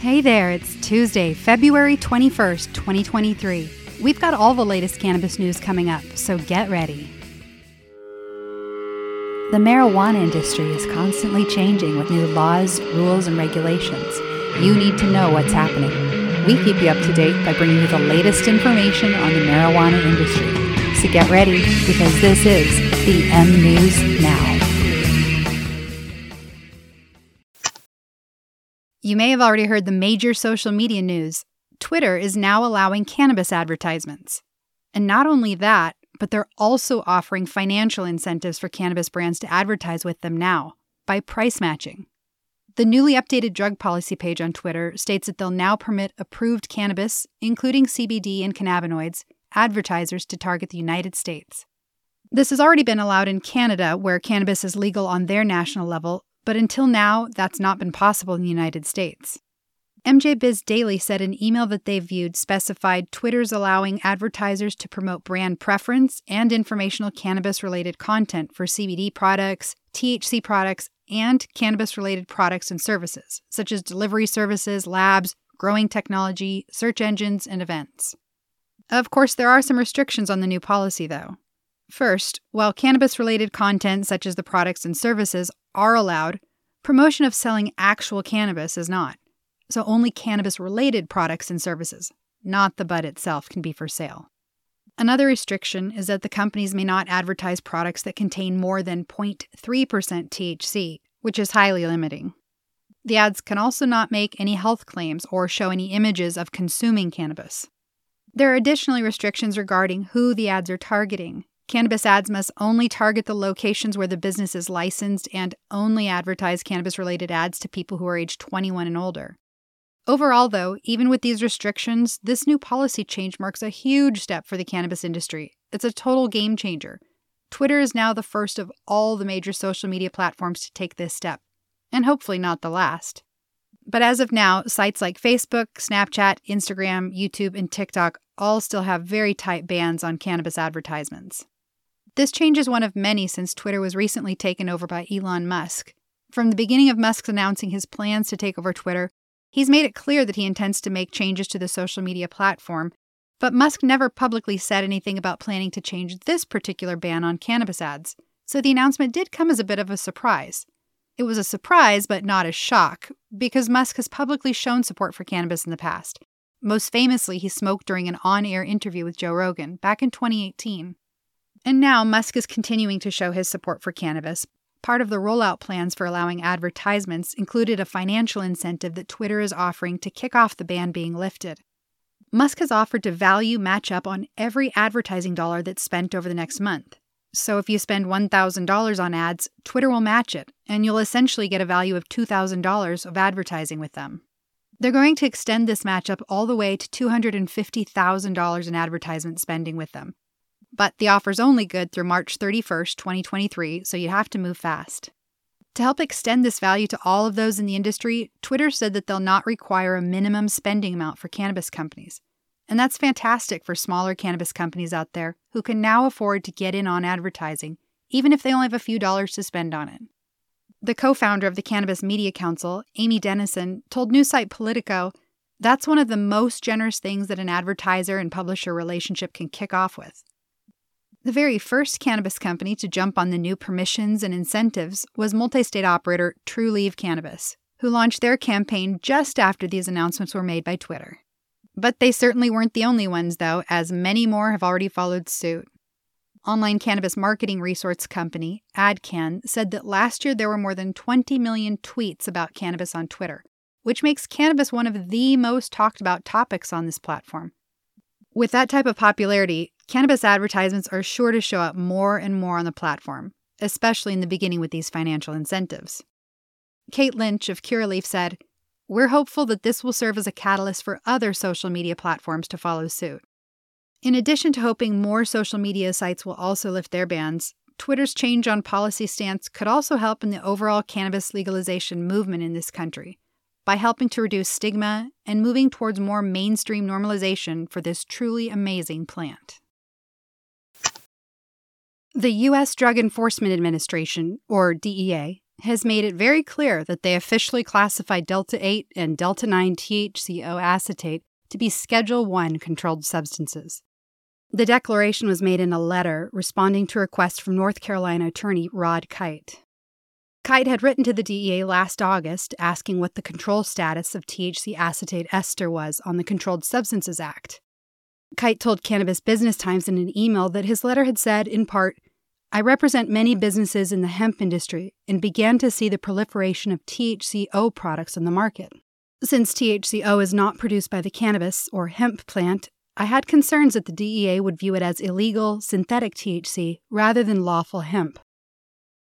Hey there, it's Tuesday, February 21st, 2023. We've got all the latest cannabis news coming up, so get ready. The marijuana industry is constantly changing with new laws, rules, and regulations. You need to know what's happening. We keep you up to date by bringing you the latest information on the marijuana industry. So get ready because this is the M News Now. You may have already heard the major social media news. Twitter is now allowing cannabis advertisements. And not only that, but they're also offering financial incentives for cannabis brands to advertise with them now by price matching. The newly updated drug policy page on Twitter states that they'll now permit approved cannabis, including CBD and cannabinoids, advertisers to target the United States. This has already been allowed in Canada, where cannabis is legal on their national level, but until now, that's not been possible in the United States. MJ Biz Daily said an email that they viewed specified Twitter's allowing advertisers to promote brand preference and informational cannabis related content for CBD products, THC products, and cannabis related products and services, such as delivery services, labs, growing technology, search engines, and events. Of course, there are some restrictions on the new policy, though. First, while cannabis related content, such as the products and services, are allowed, promotion of selling actual cannabis is not. So only cannabis related products and services, not the bud itself, can be for sale. Another restriction is that the companies may not advertise products that contain more than 0.3% THC, which is highly limiting. The ads can also not make any health claims or show any images of consuming cannabis. There are additionally restrictions regarding who the ads are targeting, Cannabis ads must only target the locations where the business is licensed and only advertise cannabis related ads to people who are age 21 and older. Overall, though, even with these restrictions, this new policy change marks a huge step for the cannabis industry. It's a total game changer. Twitter is now the first of all the major social media platforms to take this step, and hopefully not the last. But as of now, sites like Facebook, Snapchat, Instagram, YouTube, and TikTok all still have very tight bans on cannabis advertisements. This change is one of many since Twitter was recently taken over by Elon Musk. From the beginning of Musk's announcing his plans to take over Twitter, he's made it clear that he intends to make changes to the social media platform, but Musk never publicly said anything about planning to change this particular ban on cannabis ads, so the announcement did come as a bit of a surprise. It was a surprise, but not a shock, because Musk has publicly shown support for cannabis in the past. Most famously, he smoked during an on air interview with Joe Rogan back in 2018. And now Musk is continuing to show his support for cannabis. Part of the rollout plans for allowing advertisements included a financial incentive that Twitter is offering to kick off the ban being lifted. Musk has offered to value match up on every advertising dollar that's spent over the next month. So if you spend $1,000 on ads, Twitter will match it, and you'll essentially get a value of $2,000 of advertising with them. They're going to extend this matchup all the way to $250,000 in advertisement spending with them, but the offer's only good through March 31st, 2023, so you have to move fast. To help extend this value to all of those in the industry, Twitter said that they'll not require a minimum spending amount for cannabis companies. And that's fantastic for smaller cannabis companies out there who can now afford to get in on advertising, even if they only have a few dollars to spend on it. The co founder of the Cannabis Media Council, Amy Dennison, told news site Politico that's one of the most generous things that an advertiser and publisher relationship can kick off with. The very first cannabis company to jump on the new permissions and incentives was multi state operator Trulieve Cannabis, who launched their campaign just after these announcements were made by Twitter. But they certainly weren't the only ones, though, as many more have already followed suit. Online cannabis marketing resource company AdCan said that last year there were more than 20 million tweets about cannabis on Twitter, which makes cannabis one of the most talked about topics on this platform. With that type of popularity, Cannabis advertisements are sure to show up more and more on the platform, especially in the beginning with these financial incentives. Kate Lynch of Curaleaf said, We're hopeful that this will serve as a catalyst for other social media platforms to follow suit. In addition to hoping more social media sites will also lift their bans, Twitter's change on policy stance could also help in the overall cannabis legalization movement in this country by helping to reduce stigma and moving towards more mainstream normalization for this truly amazing plant. The U.S. Drug Enforcement Administration, or DEA, has made it very clear that they officially classify Delta 8 and Delta 9 THCO acetate to be Schedule 1 controlled substances. The declaration was made in a letter responding to a request from North Carolina attorney Rod Kight. Kight had written to the DEA last August asking what the control status of THC acetate ester was on the Controlled Substances Act. Kight told Cannabis Business Times in an email that his letter had said, in part, I represent many businesses in the hemp industry and began to see the proliferation of THCO products on the market. Since THCO is not produced by the cannabis or hemp plant, I had concerns that the DEA would view it as illegal, synthetic THC rather than lawful hemp.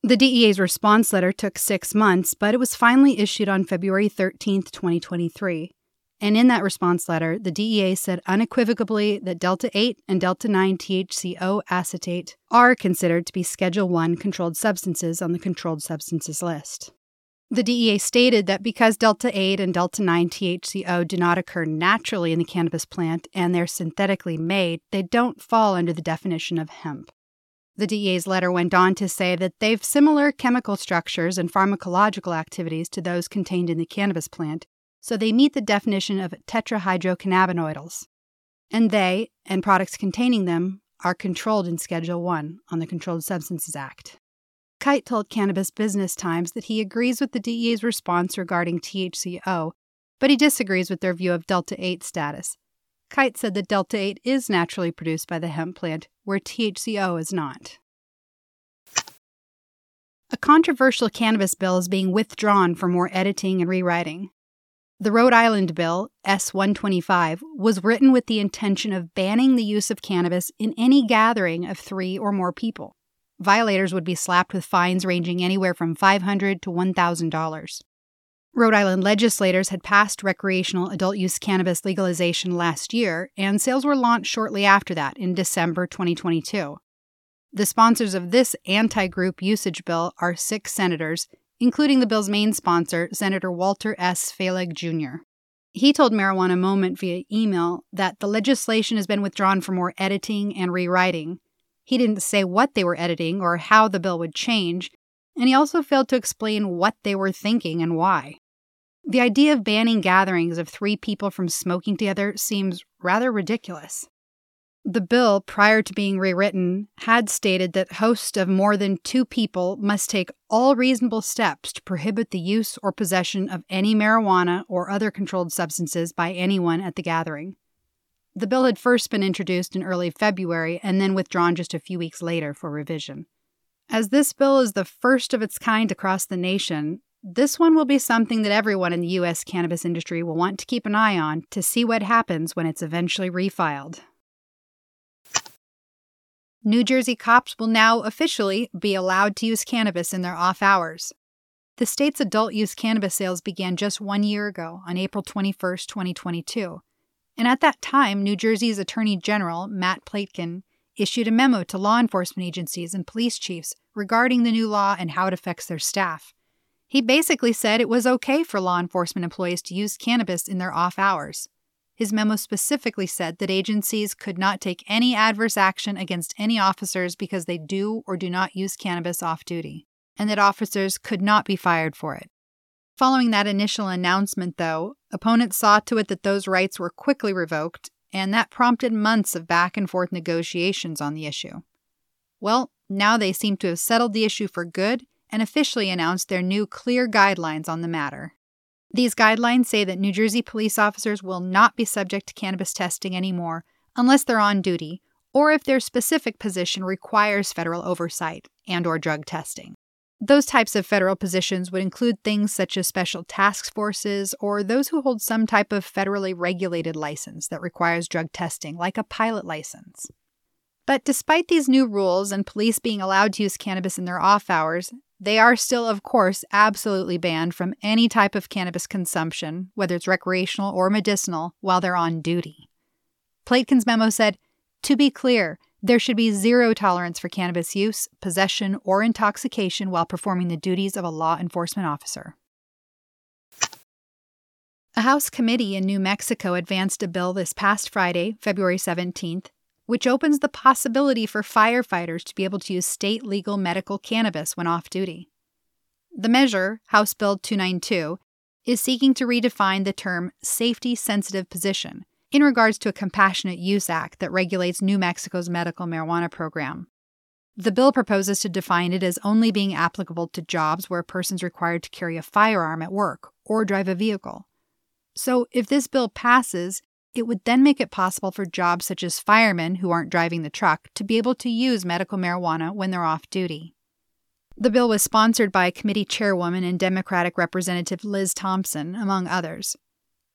The DEA's response letter took six months, but it was finally issued on February 13, 2023. And in that response letter, the DEA said unequivocally that Delta 8 and Delta 9 THCO acetate are considered to be Schedule 1 controlled substances on the controlled substances list. The DEA stated that because Delta 8 and Delta 9 THCO do not occur naturally in the cannabis plant and they're synthetically made, they don't fall under the definition of hemp. The DEA's letter went on to say that they've similar chemical structures and pharmacological activities to those contained in the cannabis plant, so they meet the definition of tetrahydrocannabinoids. And they, and products containing them, are controlled in Schedule 1 on the Controlled Substances Act. Kight told Cannabis Business Times that he agrees with the DEA's response regarding THCO, but he disagrees with their view of Delta 8 status. Kight said that Delta 8 is naturally produced by the hemp plant, where THCO is not. A controversial cannabis bill is being withdrawn for more editing and rewriting. The Rhode Island bill, S 125, was written with the intention of banning the use of cannabis in any gathering of three or more people. Violators would be slapped with fines ranging anywhere from 500 to $1,000. Rhode Island legislators had passed recreational adult use cannabis legalization last year, and sales were launched shortly after that in December 2022. The sponsors of this anti group usage bill are six senators, including the bill's main sponsor, Senator Walter S. Felag Jr. He told Marijuana Moment via email that the legislation has been withdrawn for more editing and rewriting. He didn't say what they were editing or how the bill would change, and he also failed to explain what they were thinking and why. The idea of banning gatherings of three people from smoking together seems rather ridiculous. The bill, prior to being rewritten, had stated that hosts of more than two people must take all reasonable steps to prohibit the use or possession of any marijuana or other controlled substances by anyone at the gathering. The bill had first been introduced in early February and then withdrawn just a few weeks later for revision. As this bill is the first of its kind across the nation, this one will be something that everyone in the U.S. cannabis industry will want to keep an eye on to see what happens when it's eventually refiled. New Jersey cops will now officially be allowed to use cannabis in their off hours. The state's adult use cannabis sales began just one year ago, on April 21, 2022. And at that time, New Jersey's Attorney General, Matt Platkin, issued a memo to law enforcement agencies and police chiefs regarding the new law and how it affects their staff. He basically said it was okay for law enforcement employees to use cannabis in their off hours. His memo specifically said that agencies could not take any adverse action against any officers because they do or do not use cannabis off duty, and that officers could not be fired for it. Following that initial announcement, though, opponents saw to it that those rights were quickly revoked, and that prompted months of back and forth negotiations on the issue. Well, now they seem to have settled the issue for good and officially announced their new clear guidelines on the matter. These guidelines say that New Jersey police officers will not be subject to cannabis testing anymore unless they're on duty or if their specific position requires federal oversight and or drug testing. Those types of federal positions would include things such as special task forces or those who hold some type of federally regulated license that requires drug testing, like a pilot license. But despite these new rules and police being allowed to use cannabis in their off hours, they are still, of course, absolutely banned from any type of cannabis consumption, whether it's recreational or medicinal, while they're on duty. Platkin's memo said To be clear, there should be zero tolerance for cannabis use, possession, or intoxication while performing the duties of a law enforcement officer. A House committee in New Mexico advanced a bill this past Friday, February 17th, which opens the possibility for firefighters to be able to use state legal medical cannabis when off duty. The measure, House Bill 292, is seeking to redefine the term safety sensitive position in regards to a Compassionate Use Act that regulates New Mexico's medical marijuana program. The bill proposes to define it as only being applicable to jobs where a person's required to carry a firearm at work or drive a vehicle. So, if this bill passes, it would then make it possible for jobs such as firemen who aren't driving the truck to be able to use medical marijuana when they're off duty. The bill was sponsored by committee chairwoman and Democratic Representative Liz Thompson, among others.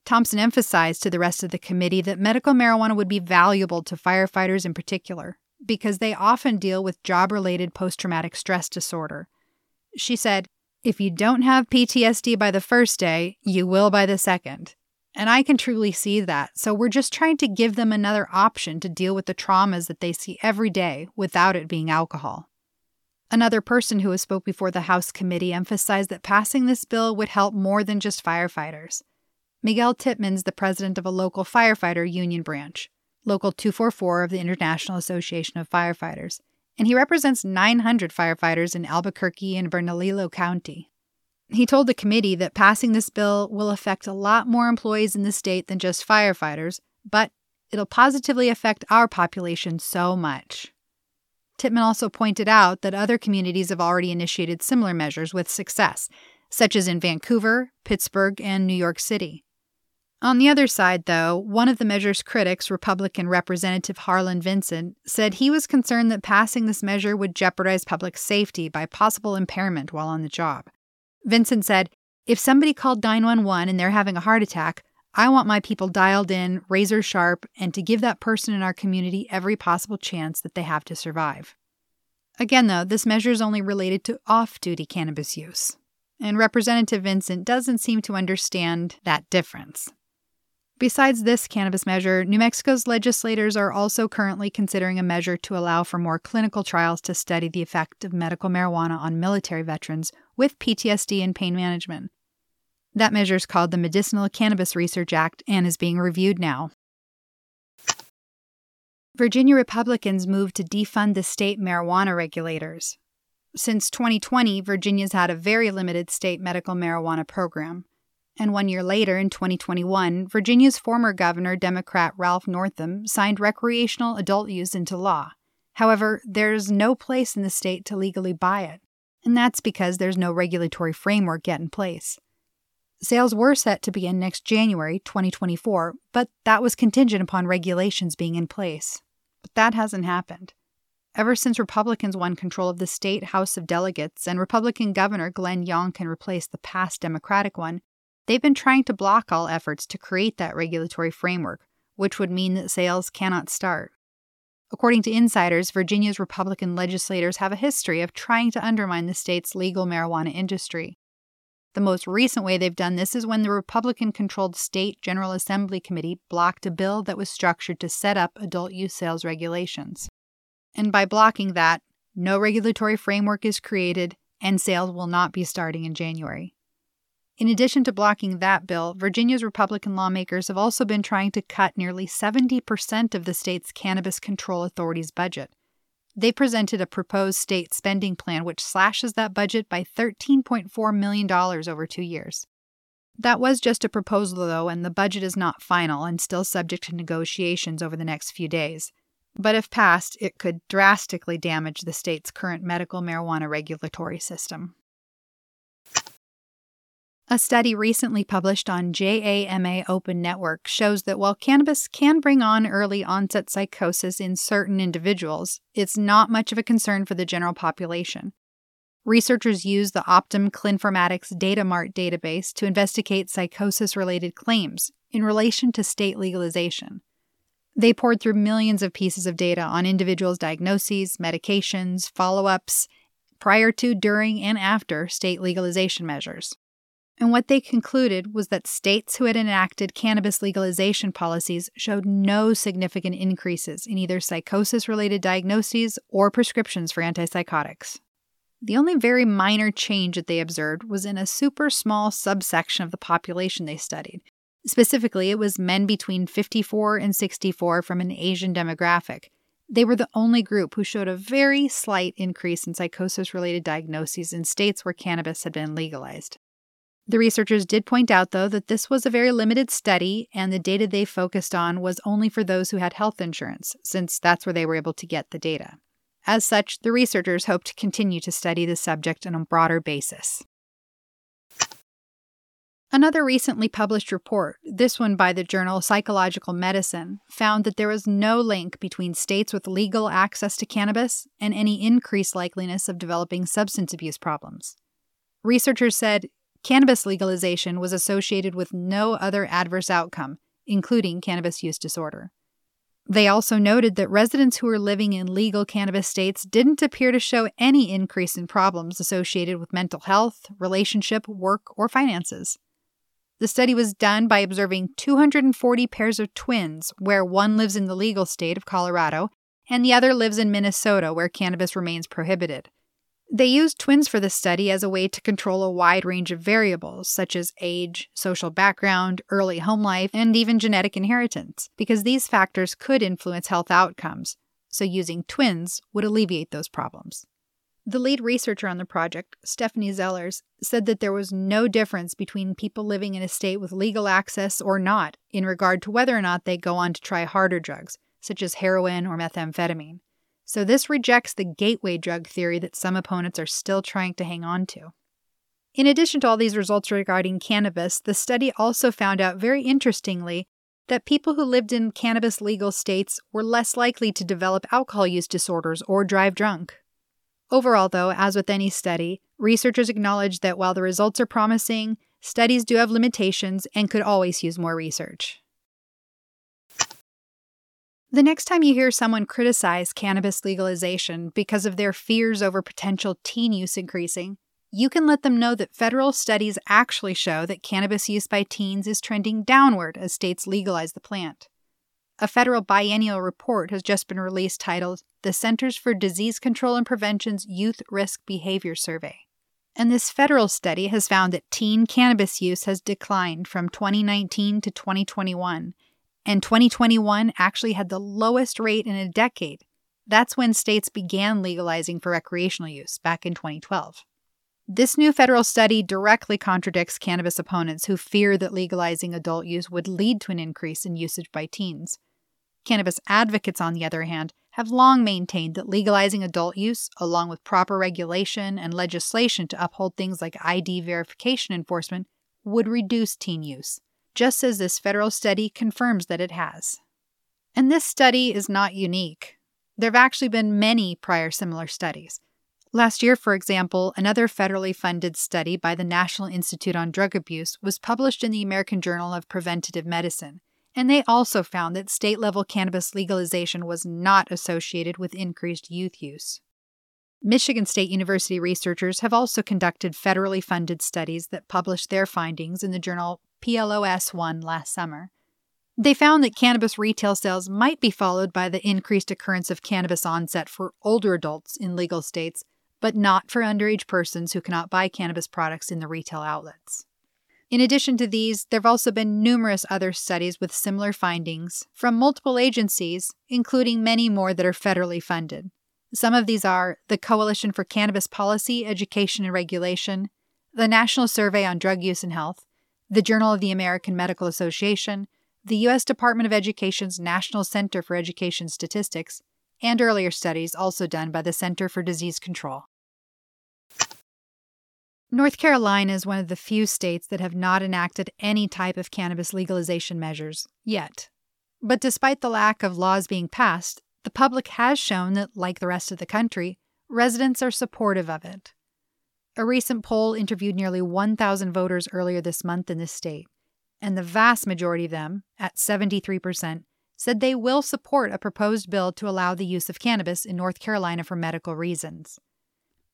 Thompson emphasized to the rest of the committee that medical marijuana would be valuable to firefighters in particular, because they often deal with job related post traumatic stress disorder. She said, If you don't have PTSD by the first day, you will by the second. And I can truly see that. So we're just trying to give them another option to deal with the traumas that they see every day without it being alcohol. Another person who spoke before the House committee emphasized that passing this bill would help more than just firefighters. Miguel Tittman's the president of a local firefighter union branch, Local 244 of the International Association of Firefighters, and he represents 900 firefighters in Albuquerque and Bernalillo County. He told the committee that passing this bill will affect a lot more employees in the state than just firefighters, but it'll positively affect our population so much. Tittman also pointed out that other communities have already initiated similar measures with success, such as in Vancouver, Pittsburgh, and New York City. On the other side, though, one of the measure's critics, Republican Representative Harlan Vincent, said he was concerned that passing this measure would jeopardize public safety by possible impairment while on the job. Vincent said, If somebody called 911 and they're having a heart attack, I want my people dialed in, razor sharp, and to give that person in our community every possible chance that they have to survive. Again, though, this measure is only related to off duty cannabis use. And Representative Vincent doesn't seem to understand that difference. Besides this cannabis measure, New Mexico's legislators are also currently considering a measure to allow for more clinical trials to study the effect of medical marijuana on military veterans with PTSD and pain management. That measure is called the Medicinal Cannabis Research Act and is being reviewed now. Virginia Republicans moved to defund the state marijuana regulators. Since 2020, Virginia's had a very limited state medical marijuana program. And one year later, in 2021, Virginia's former governor, Democrat Ralph Northam, signed recreational adult use into law. However, there's no place in the state to legally buy it, and that's because there's no regulatory framework yet in place. Sales were set to begin next January 2024, but that was contingent upon regulations being in place. But that hasn't happened. Ever since Republicans won control of the state House of Delegates and Republican Governor Glenn Youngkin replaced the past Democratic one, They've been trying to block all efforts to create that regulatory framework, which would mean that sales cannot start. According to insiders, Virginia's Republican legislators have a history of trying to undermine the state's legal marijuana industry. The most recent way they've done this is when the Republican controlled State General Assembly Committee blocked a bill that was structured to set up adult use sales regulations. And by blocking that, no regulatory framework is created and sales will not be starting in January. In addition to blocking that bill, Virginia's Republican lawmakers have also been trying to cut nearly 70% of the state's Cannabis Control Authority's budget. They presented a proposed state spending plan which slashes that budget by $13.4 million over two years. That was just a proposal, though, and the budget is not final and still subject to negotiations over the next few days. But if passed, it could drastically damage the state's current medical marijuana regulatory system. A study recently published on JAMA Open Network shows that while cannabis can bring on early onset psychosis in certain individuals, it's not much of a concern for the general population. Researchers used the Optum Clinformatics DataMart database to investigate psychosis related claims in relation to state legalization. They poured through millions of pieces of data on individuals' diagnoses, medications, follow ups, prior to, during, and after state legalization measures. And what they concluded was that states who had enacted cannabis legalization policies showed no significant increases in either psychosis related diagnoses or prescriptions for antipsychotics. The only very minor change that they observed was in a super small subsection of the population they studied. Specifically, it was men between 54 and 64 from an Asian demographic. They were the only group who showed a very slight increase in psychosis related diagnoses in states where cannabis had been legalized. The researchers did point out, though, that this was a very limited study, and the data they focused on was only for those who had health insurance, since that's where they were able to get the data. As such, the researchers hope to continue to study the subject on a broader basis. Another recently published report, this one by the journal Psychological Medicine, found that there was no link between states with legal access to cannabis and any increased likeliness of developing substance abuse problems. Researchers said cannabis legalization was associated with no other adverse outcome, including cannabis use disorder. They also noted that residents who were living in legal cannabis states didn't appear to show any increase in problems associated with mental health, relationship, work, or finances. The study was done by observing 240 pairs of twins, where one lives in the legal state of Colorado and the other lives in Minnesota, where cannabis remains prohibited. They used twins for the study as a way to control a wide range of variables, such as age, social background, early home life, and even genetic inheritance, because these factors could influence health outcomes, so using twins would alleviate those problems. The lead researcher on the project, Stephanie Zellers, said that there was no difference between people living in a state with legal access or not in regard to whether or not they go on to try harder drugs, such as heroin or methamphetamine. So, this rejects the gateway drug theory that some opponents are still trying to hang on to. In addition to all these results regarding cannabis, the study also found out very interestingly that people who lived in cannabis legal states were less likely to develop alcohol use disorders or drive drunk. Overall, though, as with any study, researchers acknowledge that while the results are promising, studies do have limitations and could always use more research. The next time you hear someone criticize cannabis legalization because of their fears over potential teen use increasing, you can let them know that federal studies actually show that cannabis use by teens is trending downward as states legalize the plant. A federal biennial report has just been released titled The Centers for Disease Control and Prevention's Youth Risk Behavior Survey. And this federal study has found that teen cannabis use has declined from 2019 to 2021, and 2021 actually had the lowest rate in a decade. That's when states began legalizing for recreational use back in 2012. This new federal study directly contradicts cannabis opponents who fear that legalizing adult use would lead to an increase in usage by teens. Cannabis advocates, on the other hand, have long maintained that legalizing adult use, along with proper regulation and legislation to uphold things like ID verification enforcement, would reduce teen use, just as this federal study confirms that it has. And this study is not unique. There have actually been many prior similar studies. Last year, for example, another federally funded study by the National Institute on Drug Abuse was published in the American Journal of Preventive Medicine and they also found that state level cannabis legalization was not associated with increased youth use. Michigan State University researchers have also conducted federally funded studies that published their findings in the journal PLOS 1 last summer. They found that cannabis retail sales might be followed by the increased occurrence of cannabis onset for older adults in legal states, but not for underage persons who cannot buy cannabis products in the retail outlets. In addition to these, there have also been numerous other studies with similar findings from multiple agencies, including many more that are federally funded. Some of these are the Coalition for Cannabis Policy, Education, and Regulation, the National Survey on Drug Use and Health, the Journal of the American Medical Association, the U.S. Department of Education's National Center for Education Statistics, and earlier studies also done by the Center for Disease Control. North Carolina is one of the few states that have not enacted any type of cannabis legalization measures yet. But despite the lack of laws being passed, the public has shown that, like the rest of the country, residents are supportive of it. A recent poll interviewed nearly 1,000 voters earlier this month in this state, and the vast majority of them, at 73%, said they will support a proposed bill to allow the use of cannabis in North Carolina for medical reasons.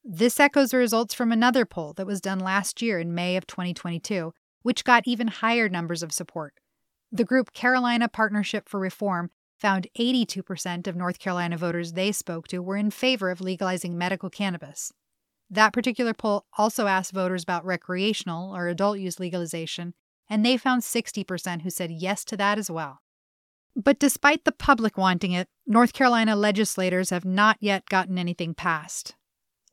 This echoes the results from another poll that was done last year in May of 2022, which got even higher numbers of support. The group Carolina Partnership for Reform found 82% of North Carolina voters they spoke to were in favor of legalizing medical cannabis. That particular poll also asked voters about recreational or adult use legalization, and they found 60% who said yes to that as well. But despite the public wanting it, North Carolina legislators have not yet gotten anything passed.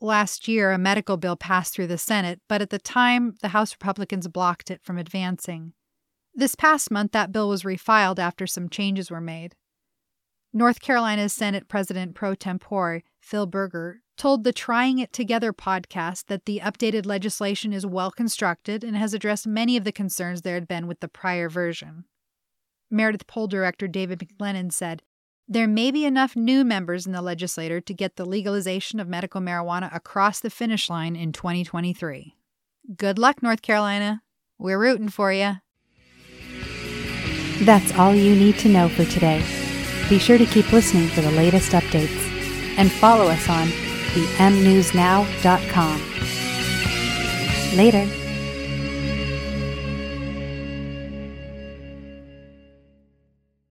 Last year, a medical bill passed through the Senate, but at the time, the House Republicans blocked it from advancing. This past month, that bill was refiled after some changes were made. North Carolina's Senate President pro tempore, Phil Berger, told the Trying It Together podcast that the updated legislation is well constructed and has addressed many of the concerns there had been with the prior version. Meredith poll director David McLennan said, There may be enough new members in the legislature to get the legalization of medical marijuana across the finish line in 2023. Good luck, North Carolina. We're rooting for you. That's all you need to know for today. Be sure to keep listening for the latest updates and follow us on themnewsnow.com. Later.